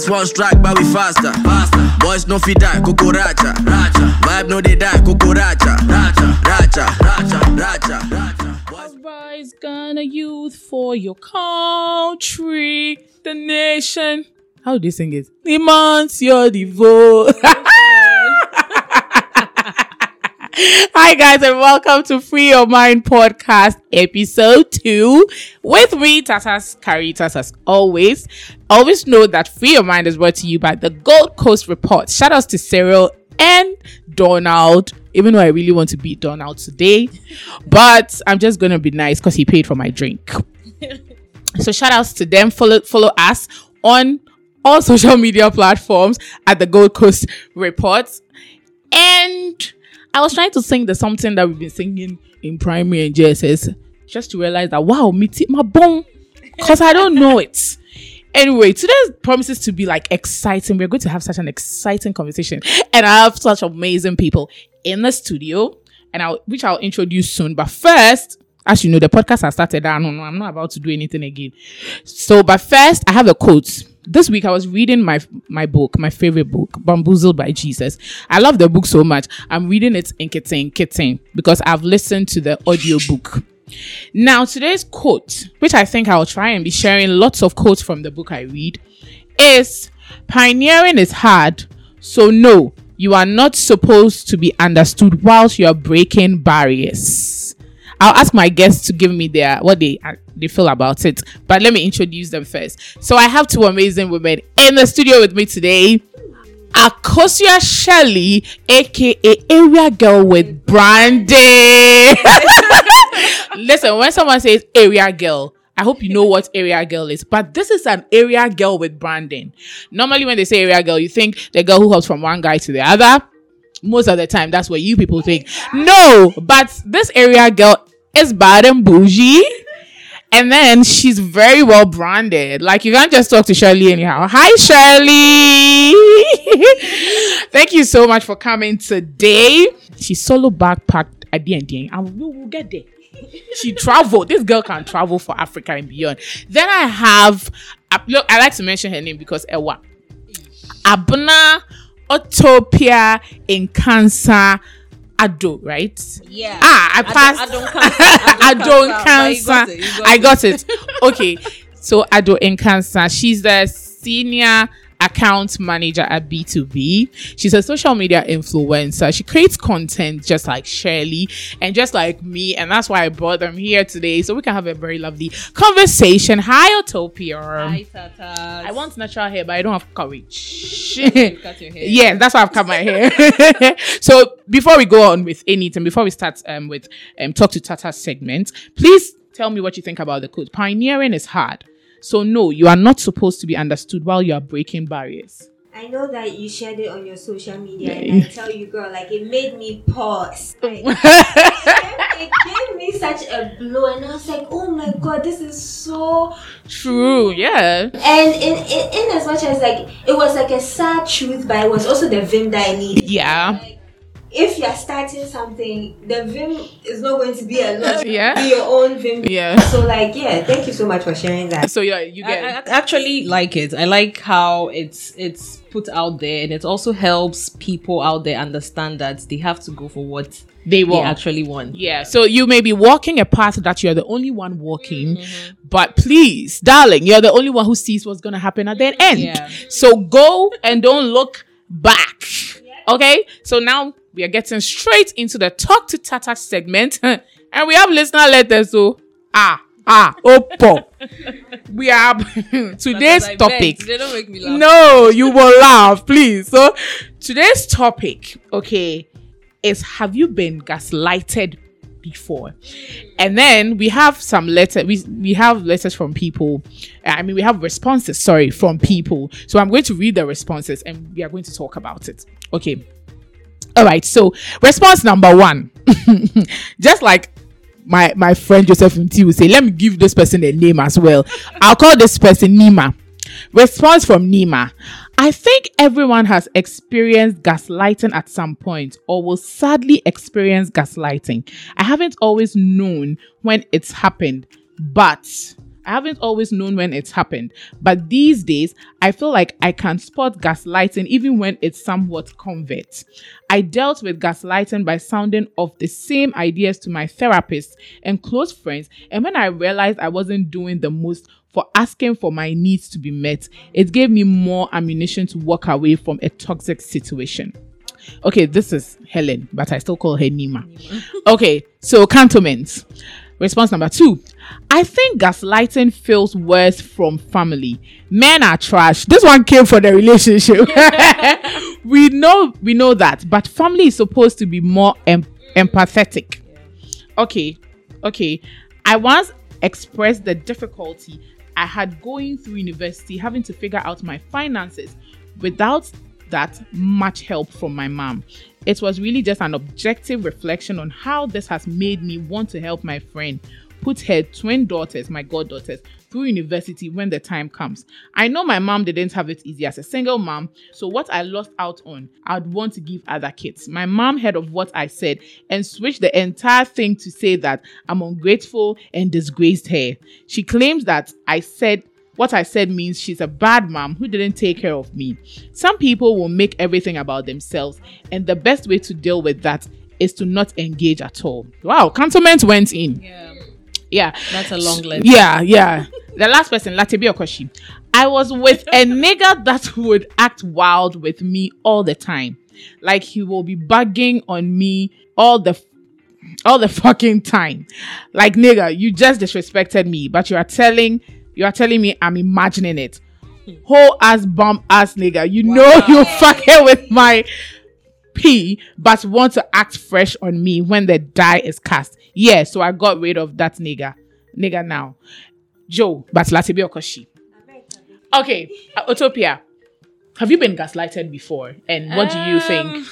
Boys one strike, but we faster. Faster. Boys no fi die, cucuracha. Racha. Vibe no they die, cucuracha. Racha. Racha. Racha. Racha. Racha. Rise, Ghana youth, for your country, the nation. How do they sing it? Demands your devote. Hi guys and welcome to Free Your Mind podcast episode 2 with me Tatas Caritas as always. Always know that Free Your Mind is brought to you by the Gold Coast Report. Shout outs to Cyril and Donald even though I really want to beat Donald today, but I'm just going to be nice cuz he paid for my drink. so shout outs to them follow follow us on all social media platforms at the Gold Coast Report and I was trying to sing the something that we've been singing in primary and JSS just to realize that wow, me tip my bone. Cause I don't know it. Anyway, today promises to be like exciting. We're going to have such an exciting conversation. And I have such amazing people in the studio, and I'll which I'll introduce soon. But first, as you know, the podcast has started. I don't know, I'm not about to do anything again. So, but first, I have a quote this week I was reading my my book, my favorite book, Bamboozled by Jesus. I love the book so much. I'm reading it in Kitten Kitten because I've listened to the audio book. Now today's quote, which I think I'll try and be sharing lots of quotes from the book I read, is pioneering is hard, so no, you are not supposed to be understood whilst you are breaking barriers. I'll ask my guests to give me their what they uh, they feel about it. But let me introduce them first. So I have two amazing women in the studio with me today. Akosia Shelley, aka Area Girl with Brandy. Listen, when someone says Area Girl, I hope you know what area girl is, but this is an area girl with branding. Normally, when they say area girl, you think the girl who hops from one guy to the other. Most of the time, that's what you people think. No, but this area girl is bad and bougie. And then she's very well branded. Like you can't just talk to Shirley anyhow. Hi, Shirley. Thank you so much for coming today. She solo backpacked at the end, and we will get there. She traveled. This girl can travel for Africa and beyond. Then I have, look, I like to mention her name because Ewa. Abuna Utopia in Cancer Ado, right? Yeah. Ah, I passed. I don't cancer. I don't cancer. I got it. Okay. So Ado in cancer. She's the senior account manager at B2B. She's a social media influencer. She creates content just like Shirley and just like me. And that's why I brought them here today. So we can have a very lovely conversation. Hi, Utopia. Hi, Tata. I want natural hair, but I don't have courage. cut your hair. Yeah, that's why I've cut my hair. so before we go on with anything, before we start um, with um, talk to Tata segment, please tell me what you think about the code. Pioneering is hard. So no, you are not supposed to be understood while you are breaking barriers. I know that you shared it on your social media, and I tell you, girl, like it made me pause. Like, it gave me such a blow, and I was like, oh my god, this is so True, yeah. And in, in in as much as like it was like a sad truth, but it was also the vim that I needed. Yeah. Like, if you're starting something, the vim is not going to be a lot. Yeah. Be your own vim. Yeah. So like, yeah, thank you so much for sharing that. So yeah, you I, get I actually like it. I like how it's it's put out there, and it also helps people out there understand that they have to go for what they they want. actually want. Yeah, so you may be walking a path that you're the only one walking, Mm-hmm. but please, darling, you're the only one who sees what's going to happen at the end. Yeah. So go and don't look back. Okay, so now we are getting straight into the talk to Tata segment, and we have listener letters. So ah ah oppo, we have today's topic. They don't make me laugh. No, you will laugh, please. So today's topic, okay, is have you been gaslighted before? And then we have some letter we we have letters from people. I mean we have responses, sorry, from people. So I'm going to read the responses and we are going to talk about it. Okay. All right. So response number 1. Just like my my friend Joseph T will say, let me give this person a name as well. I'll call this person Nima. Response from Nima. I think everyone has experienced gaslighting at some point or will sadly experience gaslighting. I haven't always known when it's happened, but I haven't always known when it's happened, but these days I feel like I can spot gaslighting even when it's somewhat covert. I dealt with gaslighting by sounding off the same ideas to my therapist and close friends, and when I realized I wasn't doing the most for asking for my needs to be met, it gave me more ammunition to walk away from a toxic situation. Okay, this is Helen, but I still call her Nima. okay, so cantonments. Response number two. I think gaslighting feels worse from family. Men are trash. This one came for the relationship. we know we know that, but family is supposed to be more em- empathetic. Okay, okay. I once expressed the difficulty I had going through university, having to figure out my finances without that much help from my mom. It was really just an objective reflection on how this has made me want to help my friend put her twin daughters, my goddaughters, through university when the time comes. I know my mom didn't have it easy as a single mom, so what I lost out on, I'd want to give other kids. My mom heard of what I said and switched the entire thing to say that I'm ungrateful and disgraced her. She claims that I said what I said means she's a bad mom who didn't take care of me. Some people will make everything about themselves, and the best way to deal with that is to not engage at all. Wow, cantonment went in. Yeah. Yeah. That's a long list. Yeah, yeah. the last person, Latibi Okoshi. I was with a nigga that would act wild with me all the time. Like he will be bugging on me all the all the fucking time. Like nigga, you just disrespected me, but you are telling you are telling me I'm imagining it. Hmm. Whole ass bum ass nigga. You know you fucking with my pee, but want to act fresh on me when the die is cast. Yeah, so I got rid of that nigga. Nigga now. Joe, but Latibi Okoshi. Okay, uh, Utopia. Have you been gaslighted before? And what do you think? Um,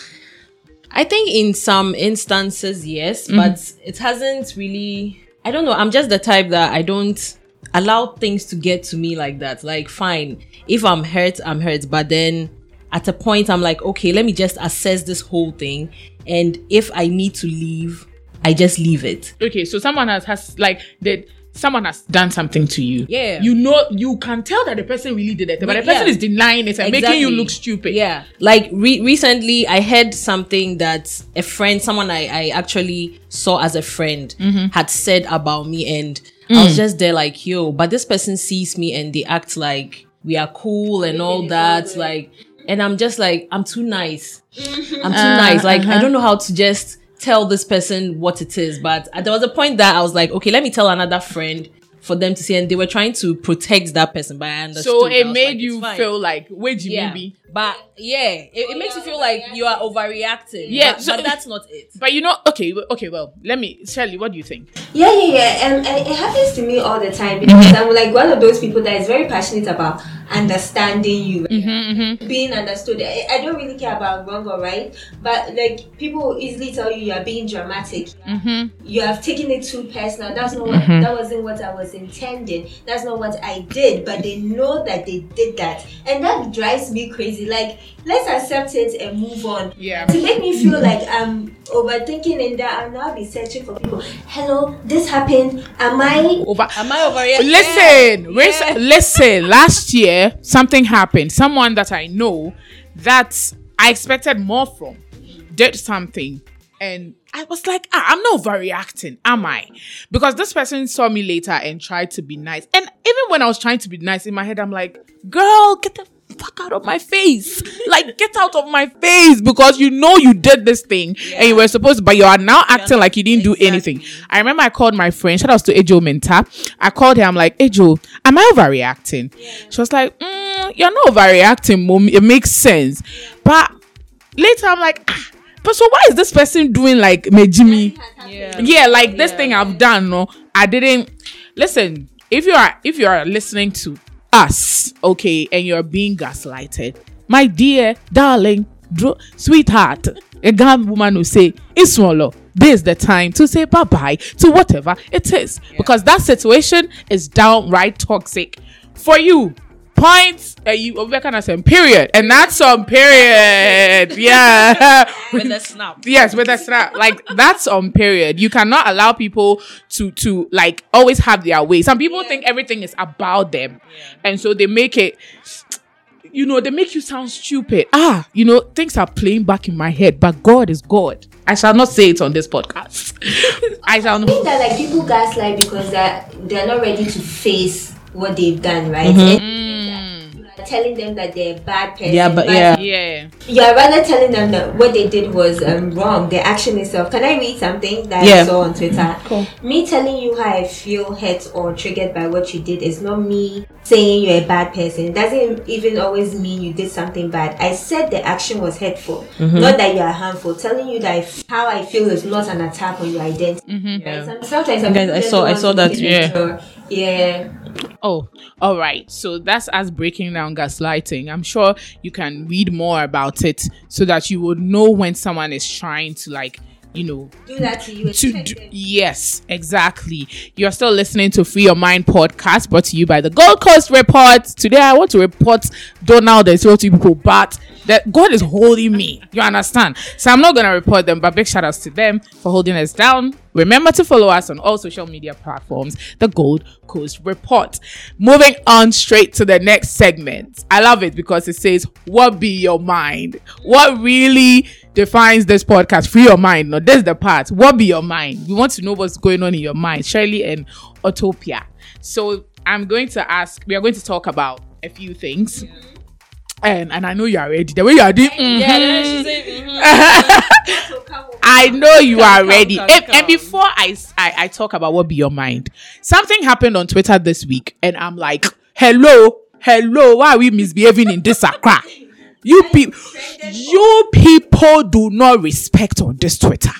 I think in some instances, yes, mm-hmm. but it hasn't really. I don't know. I'm just the type that I don't allow things to get to me like that. Like, fine, if I'm hurt, I'm hurt. But then at a point, I'm like, okay, let me just assess this whole thing. And if I need to leave, I just leave it. Okay, so someone has has like did someone has done something to you. Yeah. You know you can tell that the person really did it, but the person Yeah. is denying it and making you look stupid. Yeah. Like re- recently, I heard something that a friend, someone I, I actually saw as a friend, Mm-hmm. had said about me. And I Mm. was just there like, yo, but this person sees me and they act like we are cool and all that. Like, and I'm just like, I'm too nice. I'm too nice. Like, Uh-huh. I don't know how to just tell this person what it is. But there was a point that I was like, okay, let me tell another friend for them to see. And they were trying to protect that person. But I understood. So it made like, you feel like where Jimmy yeah. be? But yeah, it, it makes you feel like you are overreacting. Yeah, but, so- but that's not it. But you know, okay, okay, well, let me Shirley, what do you think? Yeah, yeah, yeah. And, and it happens to me all the time because mm-hmm. I'm like one of those people that is very passionate about understanding you, mm-hmm, mm-hmm. being understood. I, I don't really care about wrong or right, but like people will easily tell you you are being dramatic. Mm-hmm. You have taken it too personal. That's not what, that wasn't what I was intending. That's not what I did. But they know that they did that, and that drives me crazy. Like let's accept it and move on. Yeah. To make me feel like I'm overthinking and that I'll now be searching for people. Hello, this happened. Am I Over Am I overreacting? Listen, Yeah. ris- listen. Last year, something happened. Someone that I know that I expected more from did something, and I was like, ah, I'm not overreacting, am I? Because this person saw me later and tried to be nice, and even when I was trying to be nice in my head, I'm like, girl, get the fuck out of my face. like, get out of my face because you know you did this thing and you were supposed to, but you are now acting like you didn't do anything. I remember I called my friend, shout out to Ejo Minta. I called her, I'm like, Ejo, am I overreacting? She was like, mm, you're not overreacting, mom. It makes sense. But later I'm like, ah, but so why is this person doing like Mejimi? Yeah. yeah like this thing i've done no i didn't listen if you are if you are listening to us okay and you're being gaslighted. My dear darling dro- sweetheart a gun woman will say it's swallow. This is the time to say bye-bye to whatever it is. Because that situation is downright toxic for you Point. Uh, you Obeka na some period, and that's on period. Yeah. With a snap. Yes, with a snap. Like that's on period. You cannot allow people to to like always have their way. Some people think everything is about them. And so they make it you know, they make you sound stupid. Ah, you know, things are playing back in my head, but God is God. I shall not say it on this podcast. I shall not. I not. think that like people gaslight because they're they're not ready to face what they've done, right? Mm-hmm. And you are telling them that they're a bad person. Yeah, but yeah. Yeah. You're rather telling them that what they did was um, wrong, the action itself. Can I read something that Yeah. I saw on Twitter? Cool. Me telling you how I feel hurt or triggered by what you did is not me saying you're a bad person. It doesn't even always mean you did something bad. I said the action was hurtful, Mm-hmm. not that you are harmful. Telling you that I f- how I feel is not an attack on your identity. Right? Some- Sometimes some Guys, I saw- I saw that be too. Yeah. Oh, all right. So that's us breaking down gaslighting. I'm sure you can read more about it so that you would know when someone is trying to like, you know, Do that to you. to do, yes, exactly. You're still listening to Free Your Mind podcast brought to you by the Gold Coast Report. Today, I want to report Donald and two people, but that God is holding me. You understand? So I'm not gonna report them, but big shout outs to them for holding us down. Remember to follow us on all social media platforms, the Gold Coast Report. Moving on straight to the next segment. I love it because it says, What be your mind? What really defines this podcast? Free your mind. No, this is the part. What be your mind? We want to know what's going on in your mind. Shirley and Utopia. So I'm going to ask, we are going to talk about a few things. And, and I know you are ready. The way you are doing, mhm. Yeah, she said, mhm. So come on. I know you are come, ready. come, and, and before I, I I talk about what be your mind, something happened on Twitter this week, and I'm like, hello, hello, why are we misbehaving in this Accra? You people, you people do not respect on this Twitter.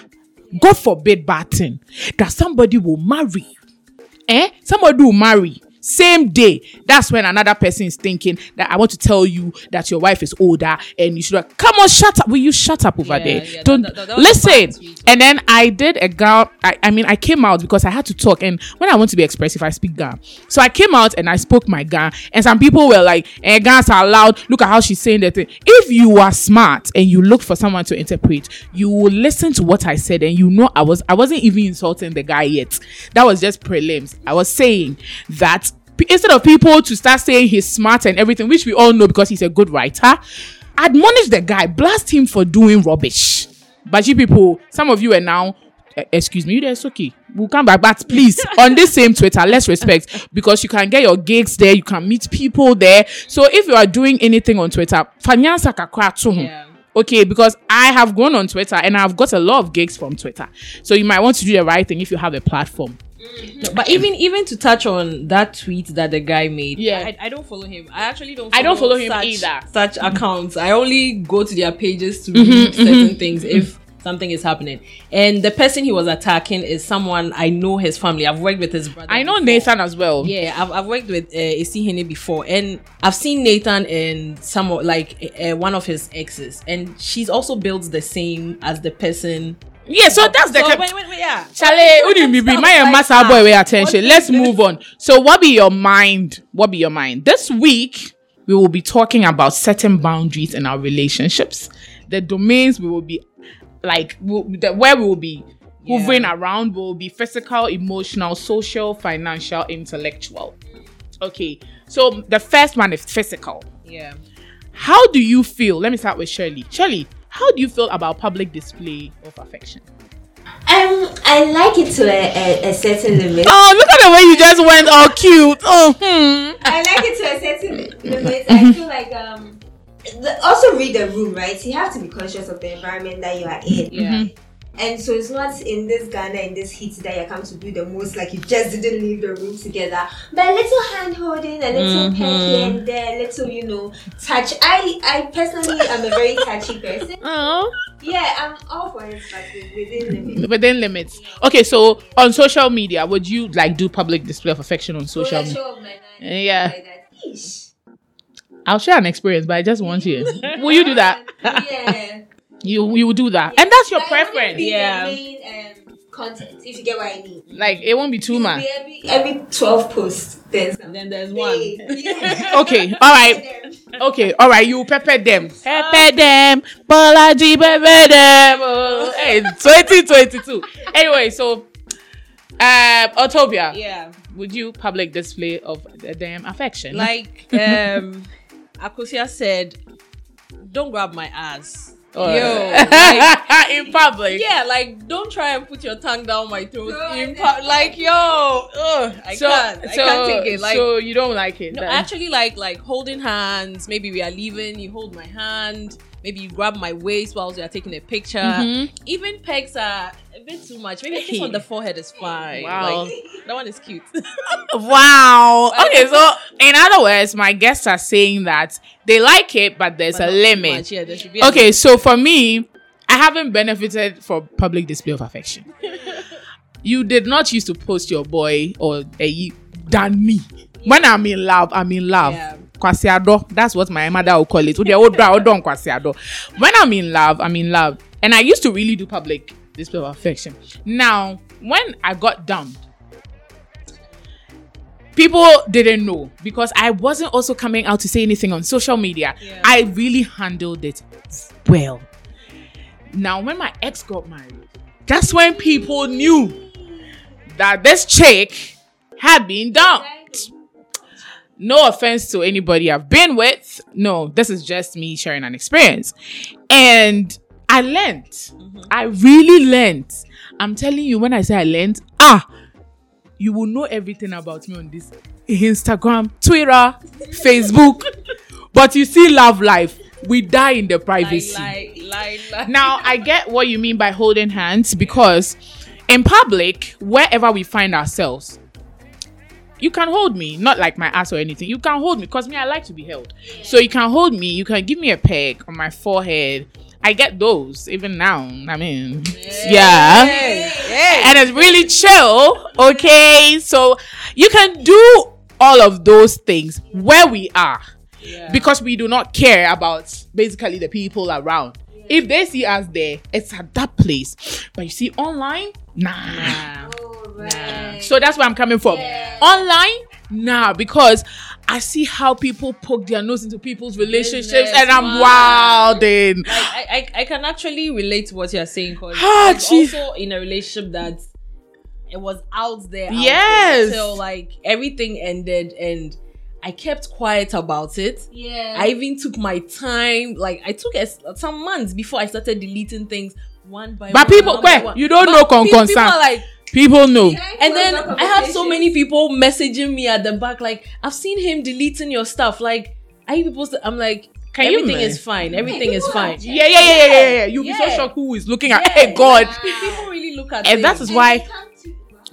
God forbid, bad thing that somebody will marry eh? Somebody will marry same day. That's when another person is thinking that I want to tell you that your wife is older and you should come on, shut up. Will you shut up over Yeah, there? yeah, Don't that- that- that listen. And then I did a girl. I, I mean, I came out because I had to talk. And when I want to be expressive, I speak Ga. So I came out and I spoke my Ga. And some people were like, eh, Gans are loud. Look at how she's saying that thing. If you are smart and you look for someone to interpret, you will listen to what I said and you know I was I wasn't even insulting the guy yet. That was just prelims. I was saying that instead of people to start saying he's smart and everything, which we all know because he's a good writer, admonish the guy, blast him for doing rubbish. But you people, some of you are now, eh, excuse me, you okay. We'll come back, but please, on this same Twitter, let's respect because you can get your gigs there, you can meet people there. So if you are doing anything on Twitter, fanyansa kakra to ho. Yeah. Okay, because I have gone on Twitter and I've got a lot of gigs from Twitter. So you might want to do the right thing if you have a platform. But even even to touch on that tweet that the guy made, Yeah. I, I don't follow him. I actually don't. I don't follow him such, either. Such accounts. I only go to their pages to Mm-hmm, read certain things if something is happening. And the person he was attacking is someone I know his family. I've worked with his brother. I know before. Nathan as well. Yeah, I've, I've worked with uh, Isihene before, and I've seen Nathan and some like uh, one of his exes, and she's also built the same as the person. Yeah, so that's the So, wait, wait, wait, yeah. Charlie, who did me be my Like master that. boy way attention? Let's move on. So, what be your mind? What be your mind? This week, we will be talking about setting boundaries in our relationships. The domains we will be like where we will be hovering around will be physical, emotional, social, financial, intellectual. Okay, so the first one is physical. Yeah. How do you feel? Let me start with Shirley. Shirley, how do you feel about public display of affection? Um, I like it to a, a, a certain limit. Oh, look at the way you just went all cute. Oh, hmm. I like it to a certain limit. I feel like um, the, also read the room, right? You have to be conscious of the environment that you are in. Yeah. And so it's not in this Ghana, in this heat that you come to do the most, like you just didn't leave the room together. But a little hand holding, a little mm-hmm. pet here and there, a little, you know, touch. I I personally am a very touchy person. Oh. Yeah, I'm all for it, but within limits. Within limits. Okay, so on social media, would you like do public display of affection on social media? show of my night, Yeah. like I'll share an experience, but I just want you. will you do that? Yeah. You you will do that, and that's your I wanna preference. Yeah. main, um, content. If you get what I mean. Like it won't be too much. Every, every twelve posts, there's And then there's one. Okay, all right. Okay, all right, you pepper them. Pepper them. Bolaji pepper them. Oh, hey, 2022. Anyway, so uh Utopia, Yeah. would you public display of the damn affection? Like um Akosia said, don't grab my ass. Or- Yo, like, in public. yeah, like don't try and put your tongue down my throat. No, in no. pu- like yo, ugh, I So, can't. I so, can't take it. Like so you don't like it. No, then? Actually like like holding hands. Maybe we are leaving, you hold my hand. Maybe you grab my waist while we are taking a picture. Mhm. Even pegs are a bit too much. Maybe a kiss on the forehead is fine. Wow. Like, that one is cute. Wow. Okay, so in other words, my guests are saying that they like it, but there's But a limit. Yeah, there should be a Okay, so for me, I haven't benefited from public display of affection. you did not used to post your boy or a than me. When I'm in love, I'm in love. Yeah. Kwasiado, that's what my mother will call it. Ode odo a odo kwasiado. When I'm in love, I'm in love. And I used to really do public display of affection. Now, when I got dumped, people didn't know because I wasn't also coming out to say anything on social media. Yeah. I really handled it well. Now, when my ex got married, that's when people knew that this chick had been dumped. No offense to anybody I've been with. No, this is just me sharing an experience. And I learned. I really learned. I'm telling you, when I say I learned, ah, you will know everything about me on this Instagram, Twitter, Facebook. but you see, love life, we die in the privacy. lie, lie, lie. Now, I get what you mean by holding hands because in public, wherever we find ourselves, you can hold me, not like my ass or anything. You can hold me because me, I like to be held. So you can hold me, you can give me a peg on my forehead. I get those even now. I mean, yeah. Hey, hey. And it's really chill. Okay. So you can do all of those things where we are Yeah. because we do not care about basically the people around. If they see us there, it's at that place. But you see, online, nah. Nah. Oh, right. So that's where I'm coming from. Yeah. Online, nah, because I see how people poke their nose into people's relationships Business, and I'm man. wilding. Like, I, I, I can actually relate to what you're saying because Ah, I was also in a relationship that it was out there. out Yes. there till like everything ended and I kept quiet about it. Yeah. I even took my time. Like I took es- some months before I started deleting things one by one. But people- one by Kwe, one. you don't But know con- People concern. are like, People know. and then I have so many people messaging me at the back, like, I've seen him deleting your stuff. Like, are you people? st-" I'm like, Can everything man? is fine. Everything is fine. Yeah, yeah, yeah, yeah, yeah, yeah. You'll be so shocked who is looking at. Yeah. Hey, God. Pe- People really look at And that things. is why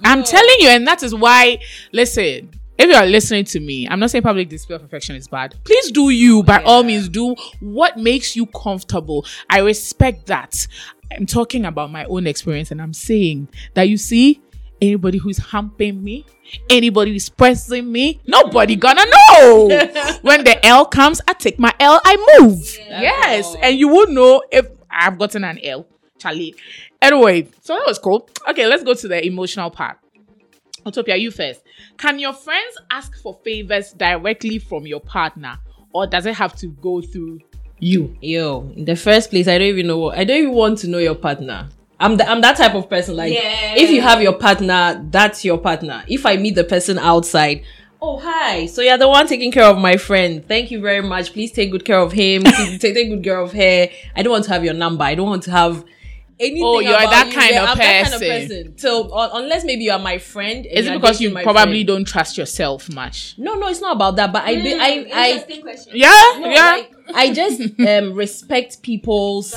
I'm telling you, and that is why. Listen, if you are listening to me, I'm not saying public display of affection is bad. Please do you. By all means, do what makes you comfortable. I respect that. I'm talking about my own experience, and I'm saying that you see. Anybody who's humping me, anybody who's pressing me, nobody gonna know. when the L comes, I take my L, I move. yes, all. and you will know if I've gotten an L. Charlie. Anyway, so that was cool. Okay, let's go to the emotional part. Utopia, you first. Can your friends ask for favors directly from your partner, or does it have to go through you? Yo, in the first place, I don't even know. I don't even want to know your partner. I'm the, I'm that type of person. Like, Yeah. if you have your partner, that's your partner. If I meet the person outside, oh hi, so you're the one taking care of my friend. Thank you very much. Please take good care of him. take, take good care of her. I don't want to have your number. I don't want to have anything. Oh, you're that you. kind Yeah, of I'm that kind of person. So Till un- unless maybe you are my friend. Is it because you probably friend. don't trust yourself much? No, no, it's not about that. But I, be, I, I, Interesting question. Yeah, no, yeah. like, I just um respect people's.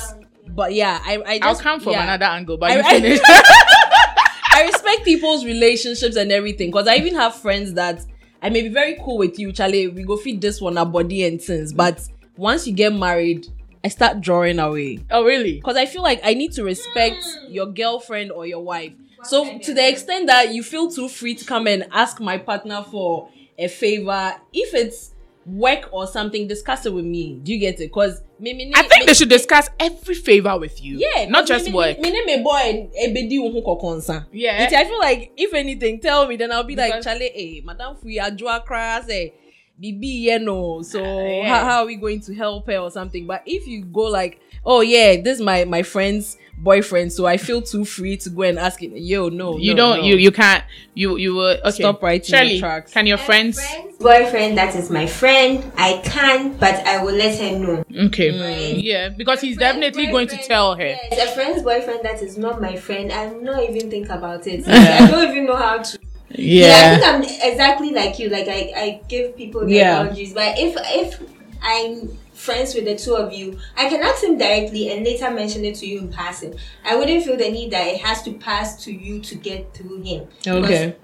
But yeah, I, I just I'll come from yeah. another angle, but I- you finish. I respect people's relationships and everything because I even have friends that I may be very cool with you, Charlie. We go feed this one our body and things, but once you get married, I start drawing away oh, really? because I feel like I need to respect hmm. your girlfriend or your wife. So to the extent that you feel too free to come and ask my partner for a favor, if it's work or something, discuss it with me. Do you get it? Because me, me, I think me, they should discuss every favor with you. Yeah, not just me, work. Me, me, me boy, ebedi unhu kokonsa. Yeah. Nti I feel like if anything, tell me. Then I'll be like, Because- Charlie, hey, eh, Madam Fui Ajua Kra eh, say, Bibi, you know. So ah, yeah. how, how are we going to help her or something? But if you go like, oh yeah, this is my my friend's boyfriend, so I feel too free to go and ask him. Yo, no, you no, don't. no. You you can't. You you will. Okay. Stop writing your Shirley, tracks. Can your My friends? friend's boyfriend, that is my friend. I can, but I will let her know. Okay. Mm, right. Yeah, because he's Friend's definitely going to tell her. Yes, a friend's boyfriend that is not my friend. I'm not even think about it. I don't even know how to. Yeah, I think I'm exactly like you. Like I, I give people the Yeah. boundaries. But if if I'm friends with the two of you, I can ask him directly and later mention it to you in passing. I wouldn't feel the need that it has to pass to you to get through him. Okay.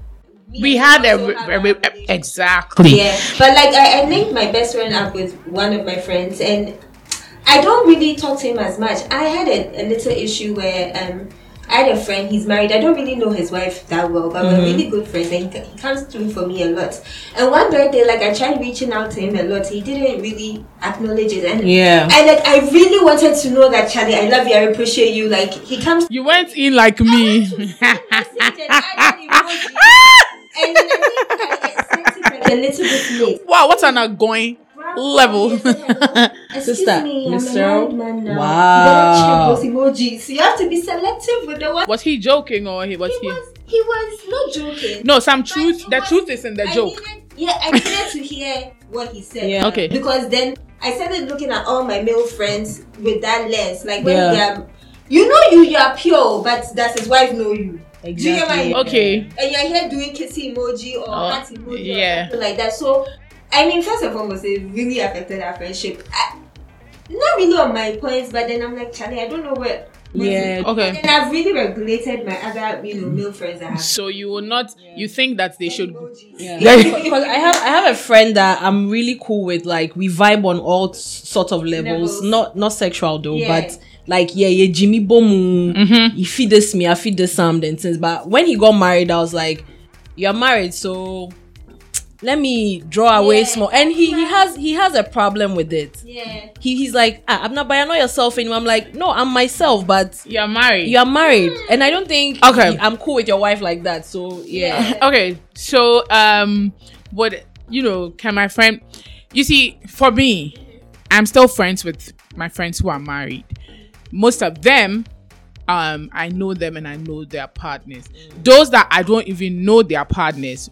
Because We had a, also re- have re- our re- relationship. exactly. Yeah, but like I, I linked my best friend up with one of my friends, and I don't really talk to him as much. I had a, a little issue where um I had a friend. He's married. I don't really know his wife that well, but we're mm-hmm. really good friends, and he, he comes through for me a lot. And one birthday, like I tried reaching out to him a lot. He didn't really acknowledge it, and Yeah. And like I really wanted to know that Charlie, I love you, I appreciate you. Like he comes You went in like me. and add an emoji. then I think I like a little bit late. wow, what an outgoing level. Excuse Sister, me, Mr. a married man now. Wow. You better check those emojis. You have to be selective with the one. was he joking or he was He he? was, he was not joking. No, some But truth. The was- truth is in the I joke. needed- yeah, I needed to hear what he said. Yeah. Okay. Because then I started looking at all my male friends with that lens. Like when Yeah. they are, you know you, you are pure, but does his wife know you? Do you get Exactly. my Okay. and you're here doing kissy emoji or Oh, heart emoji yeah. or something like that. So, I mean, first and foremost, it really affected our friendship. I, not really on my points, but then I'm like, Charlie, I don't know where. where Yeah. to-" Okay. And I've really regulated my other, you know, male friends I have. So you will not. You think that they should. Emojis. Yeah. because I have I have a friend that I'm really cool with. Like we vibe on all s- sort of levels. Levels. Not not sexual though, Yeah. but like yeah, yeah, Jimmy Bomu. Mm-hmm. He feed this me, I feed this some then things. But when he got married, I was like, you're married, so let me draw away Yeah. small. And he he has he has a problem with it. Yeah. He he's like, ah, I'm not, but you're not yourself anymore. I'm like, no, I'm myself, but You're married. you are married, and I don't think Okay. I'm cool with your wife like that. So yeah. okay so um what you know can my friend you see for me i'm still friends with my friends who are married most of them um i know them and i know their partners those that i don't even know their partners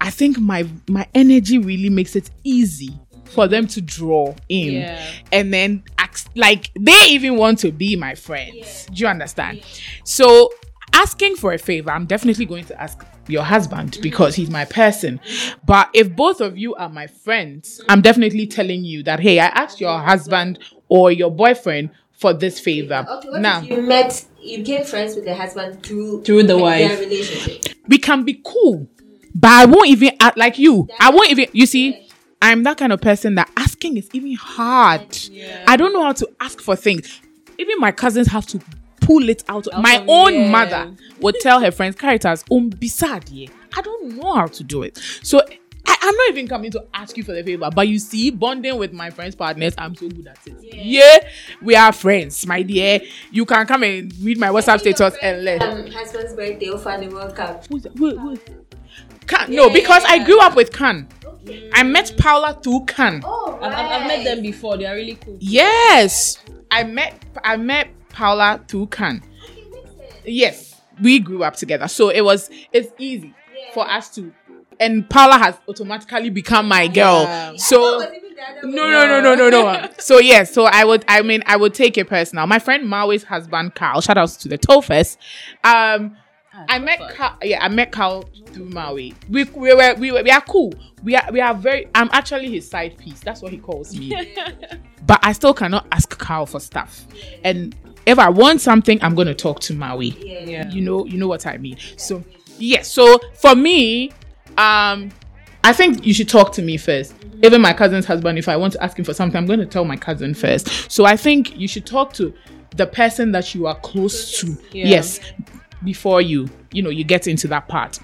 i think my my energy really makes it easy for them to draw in. Yeah. and then ask, like they even want to be my friends. Do you understand? So asking for a favor i'm definitely going to ask your husband mm-hmm. because he's my person. But if both of you are my friends mm-hmm. i'm definitely telling you that hey i asked your husband or your boyfriend for this favor Okay, now if you met, you became friends with the husband through Through the wife. relationship? we can be cool but i won't even act like you i won't even you see i'm that kind of person that asking is even hard i don't know how to ask for things even my cousins have to pull it out, my of- own yeah. mother would tell her friends characters um beside yeah i don't know how to do it so I, I'm not even coming to ask you for the favor, but you see, bonding with my friends' partners, I'm so good at it. Yeah, we are friends, my dear. You can come and read my WhatsApp status and let. Um, husband's birthday the World Cup. Who's that? Wait, wait. Khan. No, because I grew up with Khan. I met Paula through Khan. Oh, I've, I've, I've met them before. They are really cool. Yes, I met I met Paula through Khan. Yes, we grew up together, so it was it's easy for us to. And Paula has automatically become my girl. Yeah. So no, no, no, no, no, no. so yes, so I would, I mean, I would take it personal. My friend Mawi's husband Carl, shout outs to the Tofest. Um, I met Carl, yeah, I met Carl through Maui. We, we were, we were, we are cool. We are, we are very. I'm actually his side piece. That's what he calls me. but I still cannot ask Carl for stuff. And if I want something, I'm gonna talk to Maui Yeah. you know you know what i mean so yes so for me um i think you should talk to me 1st even my cousin's husband if i want to ask him for something i'm going to tell my cousin first so i think you should talk to the person that you are close to Yeah. yes before you you know you get into that part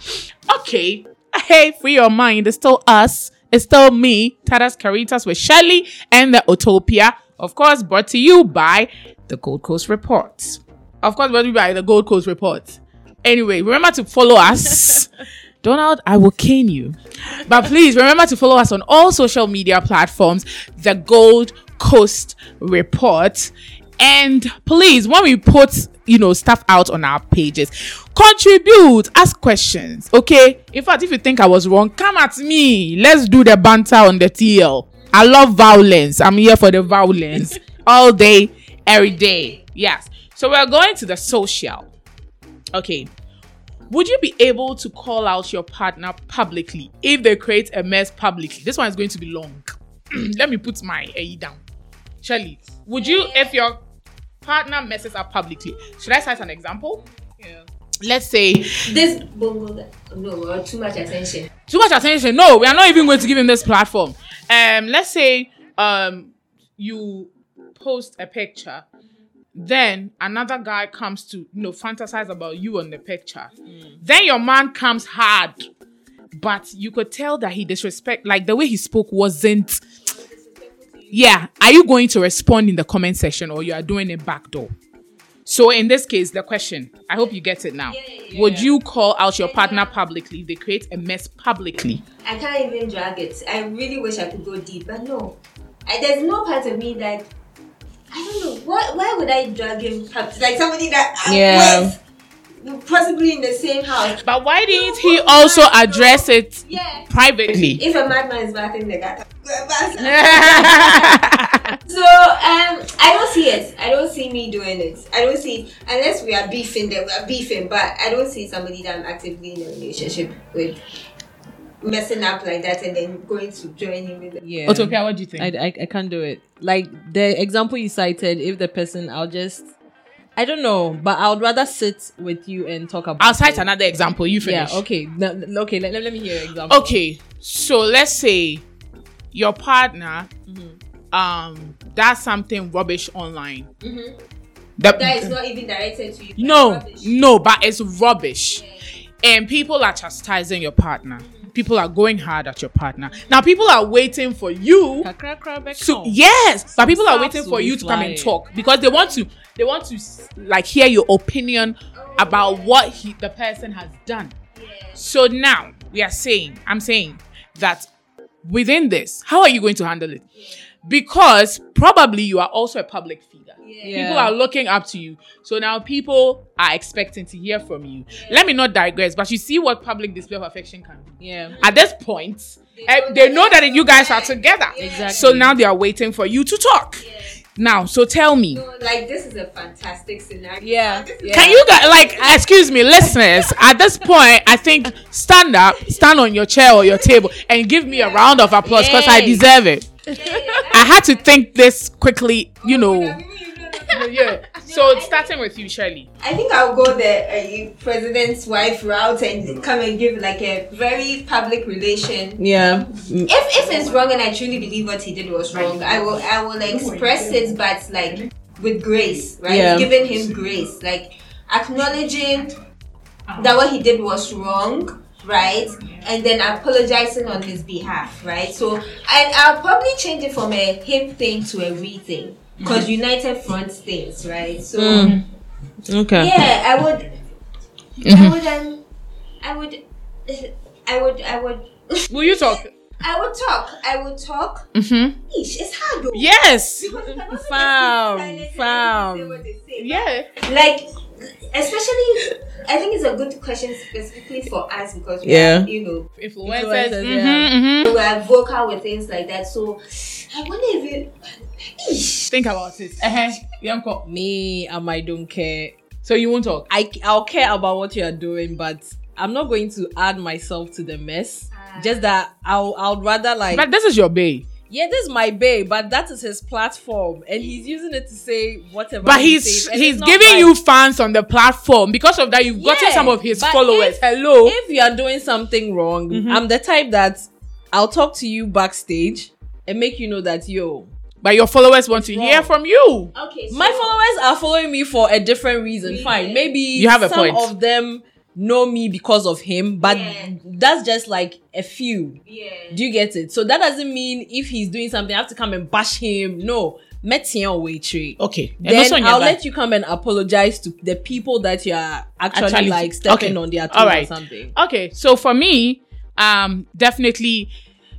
okay hey free your mind it's still us It's still me, Tadas Caritas with Shelly and the Utopia. Of course, brought to you by the Gold Coast Reports. Of course, brought to you by the Gold Coast Reports. Anyway, remember to follow us. Donald, I will cane you. But please remember to follow us on all social media platforms, the Gold Coast Report. And please, when we put, you know, stuff out on our pages, contribute, ask questions, okay? In fact, if you think I was wrong, come at me. Let's do the banter on the TL. I love violence. I'm here for the violence all day, every day. Yes. So we're going to the social. Okay. Would you be able to call out your partner publicly if they create a mess publicly? This one is going to be long. Let me put my A down. Shirley, would you, if your partner messes up publicly, should I cite an example? Yeah. Let's say This bongo, no, too much attention. too much attention. No, we are not even going to give him this platform. Um, let's say um you post a picture, then another guy comes to you know fantasize about you on the picture. Then your man comes hard, but you could tell that he disrespect like the way he spoke wasn't. Yeah, are you going to respond in the comment section or you are doing a backdoor? So in this case, the question, I hope you get it now. Would you call out your partner publicly if they create a mess publicly? I can't even drag it. I really wish I could go deep, but no. I, there's no part of me that I don't know. Why, why would I drag him? Like somebody that I'm Yeah. with, possibly in the same house. But why didn't he also address it Yeah. privately? If a madman is back in the gutter. So um, I don't see it. I don't see me doing it. I don't see unless we are beefing. That we are beefing, but I don't see somebody that I'm actively in a relationship with messing up like that and then going to join him with. Yeah. Utopia, what do you think? I, I, I can't do it. Like the example you cited, if the person, I'll just, I don't know, but I would rather sit with you and talk about. I'll cite it. another example. You finish. Yeah. Okay. No, no, okay. Let, let me hear your example. Okay. So let's say your partner Mm-hmm. um does something rubbish online. Mhm. The- That is not even directed to you. no, Rubbish. no, but it's rubbish. And people are chastising your partner. People are going hard at your partner. Now people are waiting for you Kakra, kra, back So home. yes, but people are waiting for you to come and talk because they want to they want to like hear your opinion about what he the person has done. So now we are saying, I'm saying that within this, how are you going to handle it? Because probably you are also a public figure. Yeah. People are looking up to you. So now people are expecting to hear from you. Let me not digress, but you see what public display of affection can do Yeah. at this point, eh, they know that you guys are together. Exactly. So now they are waiting for you to talk. Now, so tell me, like this is a fantastic scenario. Yeah. Is- can you guys like excuse me, listeners? At this point, I think stand up, stand on your chair or your table, and give me a round of applause because I deserve it. I had to think this quickly, you know. yeah. So starting with you, Shirley. I think I'll go the uh, president's wife route and come and give like a very public relation. Yeah. If if it's wrong and I truly believe what he did was wrong, I will I will express it, but like with grace, right? Yeah. Giving him grace, like acknowledging that what he did was wrong. Right, and then apologizing on his behalf, right? So, and I'll probably change it from a him thing to a we thing, because United Front things, right? So, Mm. Okay. yeah, I would. I would. Um, I would. I would. I would. Will you talk? I would talk. I would talk. Mm-hmm. Eesh, it's hard though. Yes. Because you Fam, keep silent and fam. say what they say. Yeah. Like, especially, I think it's a good question specifically for us because we Yeah. are, you know, Influencers. Influencers, Mhm, yeah. mhm. we are vocal with things like that. So, I wonder if you. Eesh. Think about it. Uh-huh. Yeah, uncle. Me, um, I don't care. So you won't talk. I I'll care about what you are doing, but I'm not going to add myself to the mess. Ah. Just that I'll I'll rather like But this is your bae. Yeah, this is my babe, but that is his platform, and he's using it to say whatever. But he's says, he's giving right. you fans on the platform. Because of that, you've gotten some of his followers. if- Hello. If you are doing something wrong, Mm-hmm. I'm the type that I'll talk to you backstage and make you know that yo, but your followers want to hear from you. Okay. So, my followers are following me for a different reason. Reason. Fine, maybe You have a some point. of them know me because of him, but Yeah. that's just like a few. Yeah. Do you get it? So that doesn't mean if he's doing something, I have to come and bash him. No. Metien away tree. Okay. Then also I'll back- let you come and apologize to the people that you are actually, Actually- like stepping okay. on their toes All right. or something. Okay, so for me, um, definitely,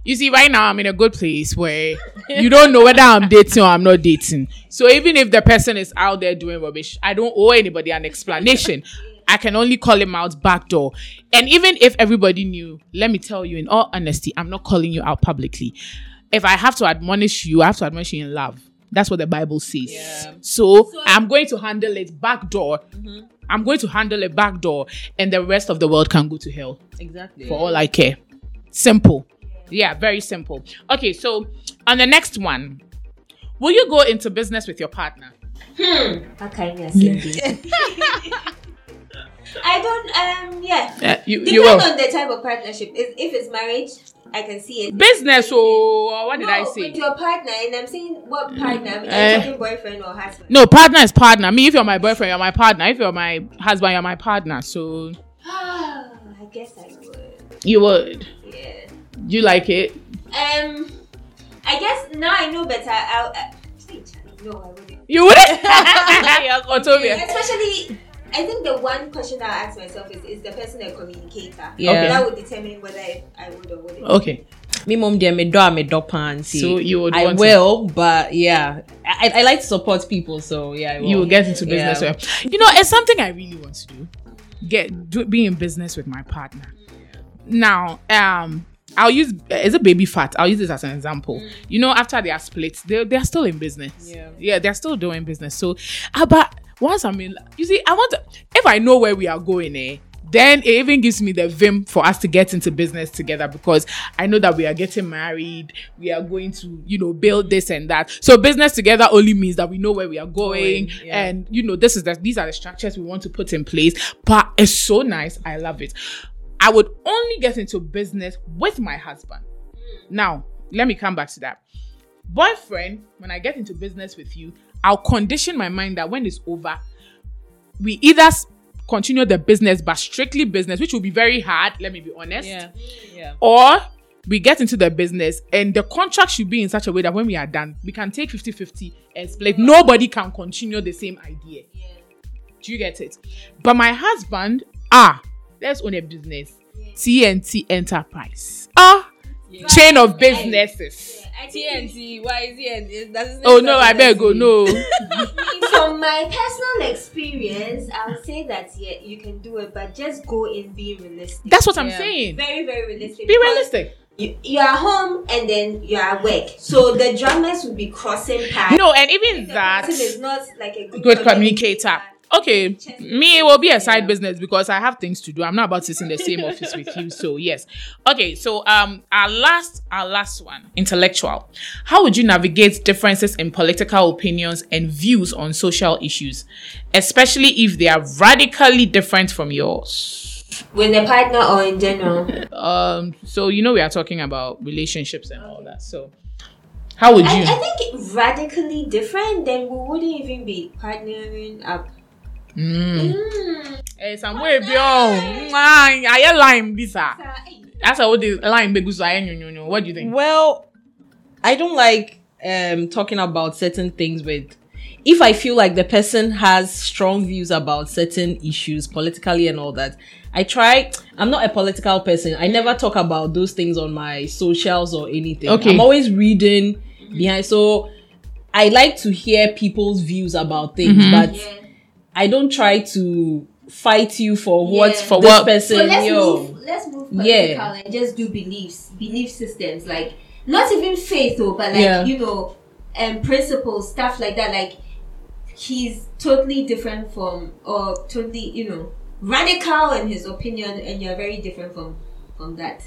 you see, right now I'm in a good place where you don't know whether I'm dating or I'm not dating. So even if the person is out there doing rubbish, I don't owe anybody an explanation. I can only call him out backdoor. And even if everybody knew, let me tell you, in all honesty, I'm not calling you out publicly. If I have to admonish you, I have to admonish you in love. That's what the Bible says. Yeah. So, I'm going to handle it backdoor. Mm-hmm. I'm going to handle it backdoor, and the rest of the world can go to hell Exactly. for all I care. Simple. Yeah, very simple. Okay, so on the next one, will you go into business with your partner? Okay, yes, indeed. I don't. Um. Yeah. Uh, you, you Depend will. on the type of partnership. If, if it's marriage, I can see it. Business, or what did no, I With say? your partner, and I'm saying what partner? Are Eh. you talking boyfriend or husband? No, partner is partner. Me, if you're my boyfriend, you're my partner. If you're my husband, you're my partner. So I guess I would. you would. Yeah. You like it? Um. I guess now I know better. I'll. Uh, no, I wouldn't. You wouldn't? Especially, I think the one question that I ask myself is: Is the person a communicator? Yeah. That would determine whether I, I would or wouldn't. Okay. Me mom dear me do me do panty. So you would I want to- will, but yeah. I, I like to support people, so yeah, I will. you will get into business Yeah. with you know it's something i really want to do get do, be in business with my partner now um i'll use is a baby fat i'll use this as an example you know after they are split they, they're still in business Yeah. yeah they're still doing business so uh, but once i'm in you see i want to if i know where we are going eh then it even gives me the vim for us to get into business together because I know that we are getting married, we are going to, you know, build this and that. So business together only means that we know where we are going, Going, yeah. and you know, this is the these are the structures we want to put in place. But it's so nice. I love it. I would only get into business with my husband. Now, let me come back to that. Boyfriend, when I get into business with you, I'll condition my mind that when it's over, we either continue the business but strictly business, which will be very hard, let me be honest. Yeah. Yeah. Or we get into the business and the contract should be in such a way that when we are done, we can take 50 50 and split. Nobody can continue the same idea. Do you get it? But my husband, ah, let's own a business. TNT Enterprise. Ah, chain of businesses. I TNT, why is it? That's Oh no, I better oh, go. No. From my personal experience, I'll say that yeah, you can do it, but just go and be realistic. That's what I'm Yeah. saying. very, very realistic. Be realistic. You, you are home and then you are at work, so the dramas will be crossing paths. No, and even the that. person is not like a good, good communicator. Okay, me it will be a side business because I have things to do. I'm not about to sit in the same office with you. So yes. Okay, so um our last our last one, intellectual. How would you navigate differences in political opinions and views on social issues, especially if they are radically different from yours? with a partner or in general. Um so you know we are talking about relationships and all that. So how would I, you I think radically different, then we wouldn't even be partnering up. Mm. Eh, somewhere beyond. I hear line this. ah. That's how the line be goes. I know, know. What do you think? Well, I don't like um talking about certain things with if I feel like the person has strong views about certain issues politically and all that. I try I'm not a political person. I never talk about those things on my socials or anything. Okay. I'm always reading behind so I like to hear people's views about things, Mm-hmm. but Yeah. I don't try to fight you for what For this what- person So let's yo. move. Let's move Yeah. and just do beliefs, belief systems, like not even faith, though, but like Yeah. you know, um, principles, stuff like that. Like he's totally different from, or totally, you know, radical in his opinion, and you're very different from from that.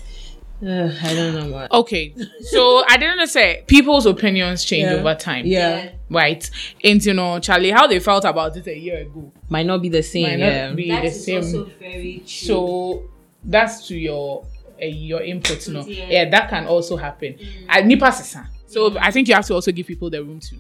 Ugh, I don't know what. Okay, so I didn't say people's opinions change Yeah. over time. Yeah. Right. And you know, Charlie, how they felt about it a year ago Might not be the same. might yeah. not be That the is same. also very true. So that's to your uh, your input, no? Yeah. Yeah. that can also happen. I nipa sisa. So I think you have to also give people the room to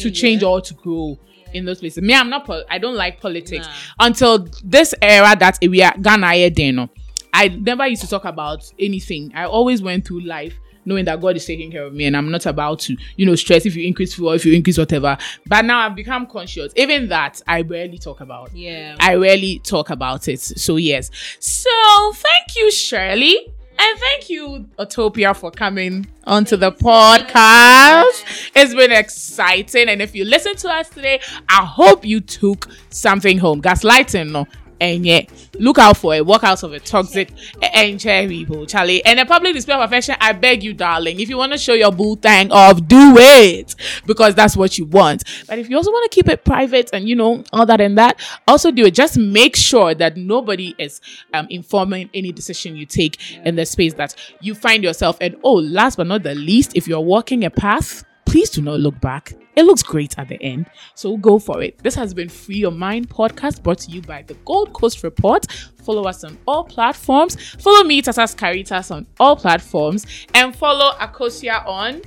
to change or to grow. in those places. Me, I'm not. Pol- I don't like politics until this era that we are Ghana here, then, no. I never used to talk about anything. I always went through life knowing that God is taking care of me and I'm not about to, you know, stress if you increase fuel, or if you increase whatever. But now I've become conscious. Even that, I rarely talk about. Yeah. I rarely talk about it. So, yes. So, thank you, Shirley. And thank you, Utopia, for coming onto the podcast. It's been exciting. And if you listen to us today, I hope you took something home. Gaslighting, no. And yeah, look out for it. Walk out of a Toxic and people, Charlie. And a public display of affection, I beg you, darling. If you want to show your boo thing off, do it because that's what you want. But if you also want to keep it private and you know all that and that, also do it. Just make sure that nobody is um, informing any decision you take in the space that you find yourself. And oh, last but not the least, if you're walking a path, please do not look back. It looks great at the end. So go for it. This has been Free Your Mind podcast brought to you by the Gold Coast Report. Follow us on all platforms. Follow me, Tatas Caritas, on all platforms. And follow Akosia on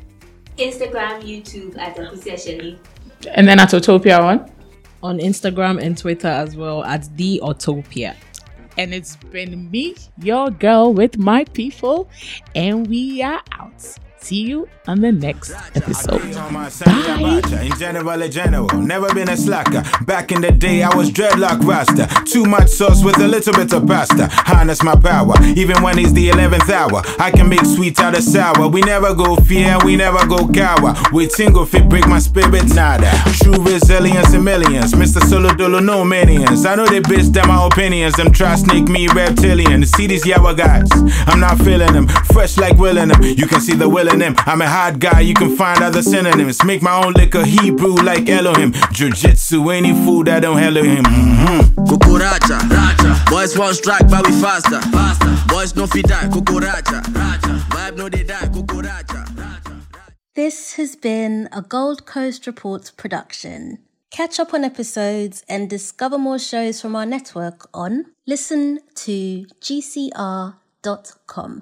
Instagram, YouTube at Akusia Shelley. and then at Utopia on. On Instagram and Twitter as well at the Autopia. And it's been me, your girl with my people. And we are out. See you on the next episode. Bye. In general, a general, never been a slacker. Back in the day, I was dreadlock rasta. Too much sauce with a little bit of pasta. Harness my power, even when it's the 11th hour. I can make sweet out of sour. We never go fear, we never go cower. With single fit, break my spirit, nada. True resilience in millions. Mr. Solo Dolo, no minions. I know they bitch them my opinions. Them try sneak me reptilian. See these yawa guys, I'm not feeling them. Fresh like willing them. You can see the will in them. I'm a hard guy, you can find other synonyms. Make my own liquor Hebrew like Elohim. Jiu-jitsu, any food that don't hello him. Mhm. Kukuracha, racha. Boys want strike, but we faster. Faster. Boys no fit die. Kukuracha, racha. Vibe no they die. Kukuracha. This has been a Gold Coast Reports production. Catch up on episodes and discover more shows from our network on listen to gcr.com.